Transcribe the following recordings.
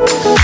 Let's start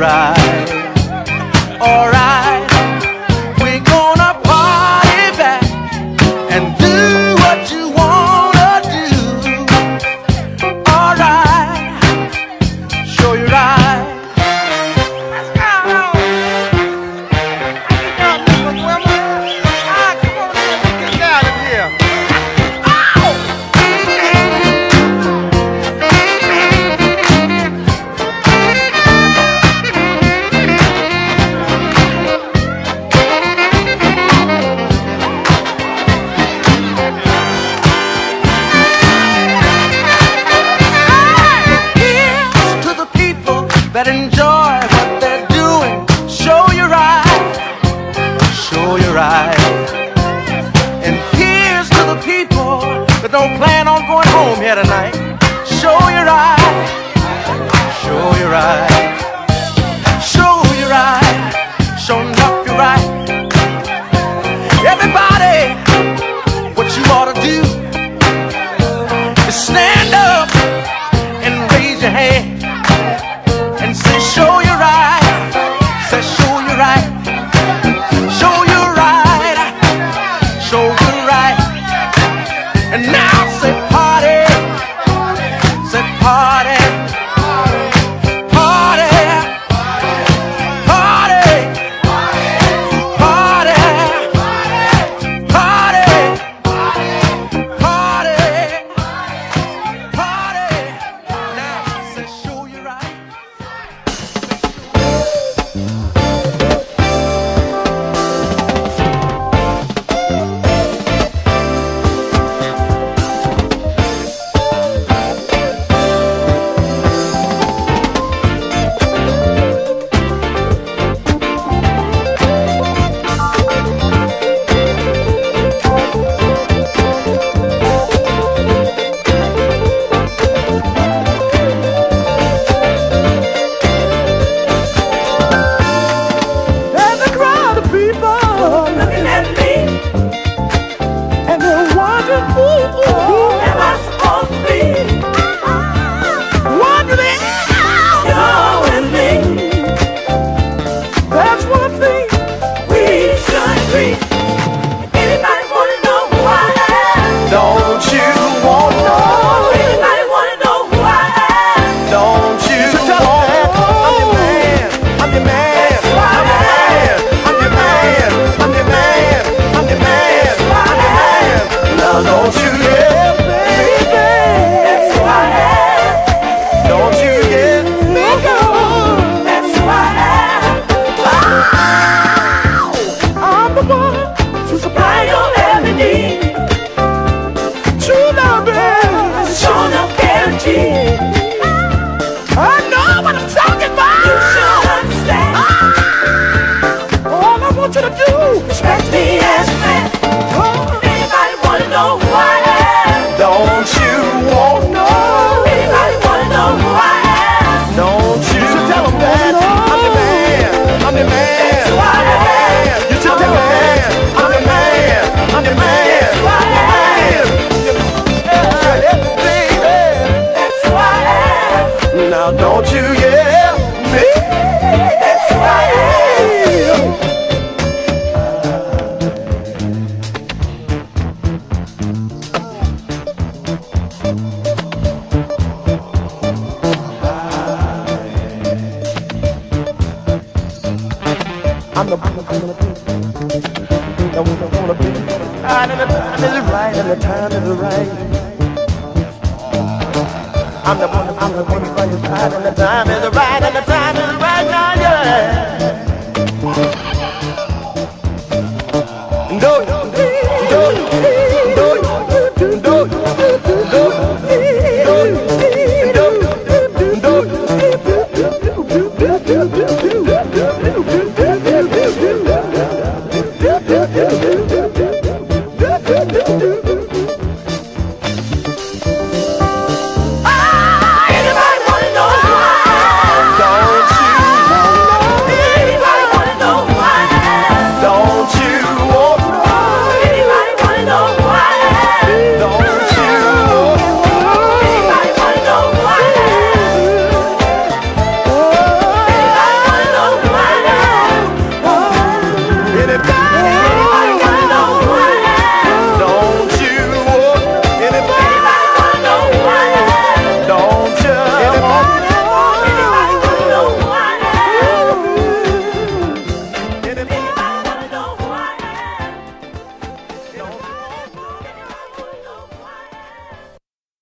show you right. Alright,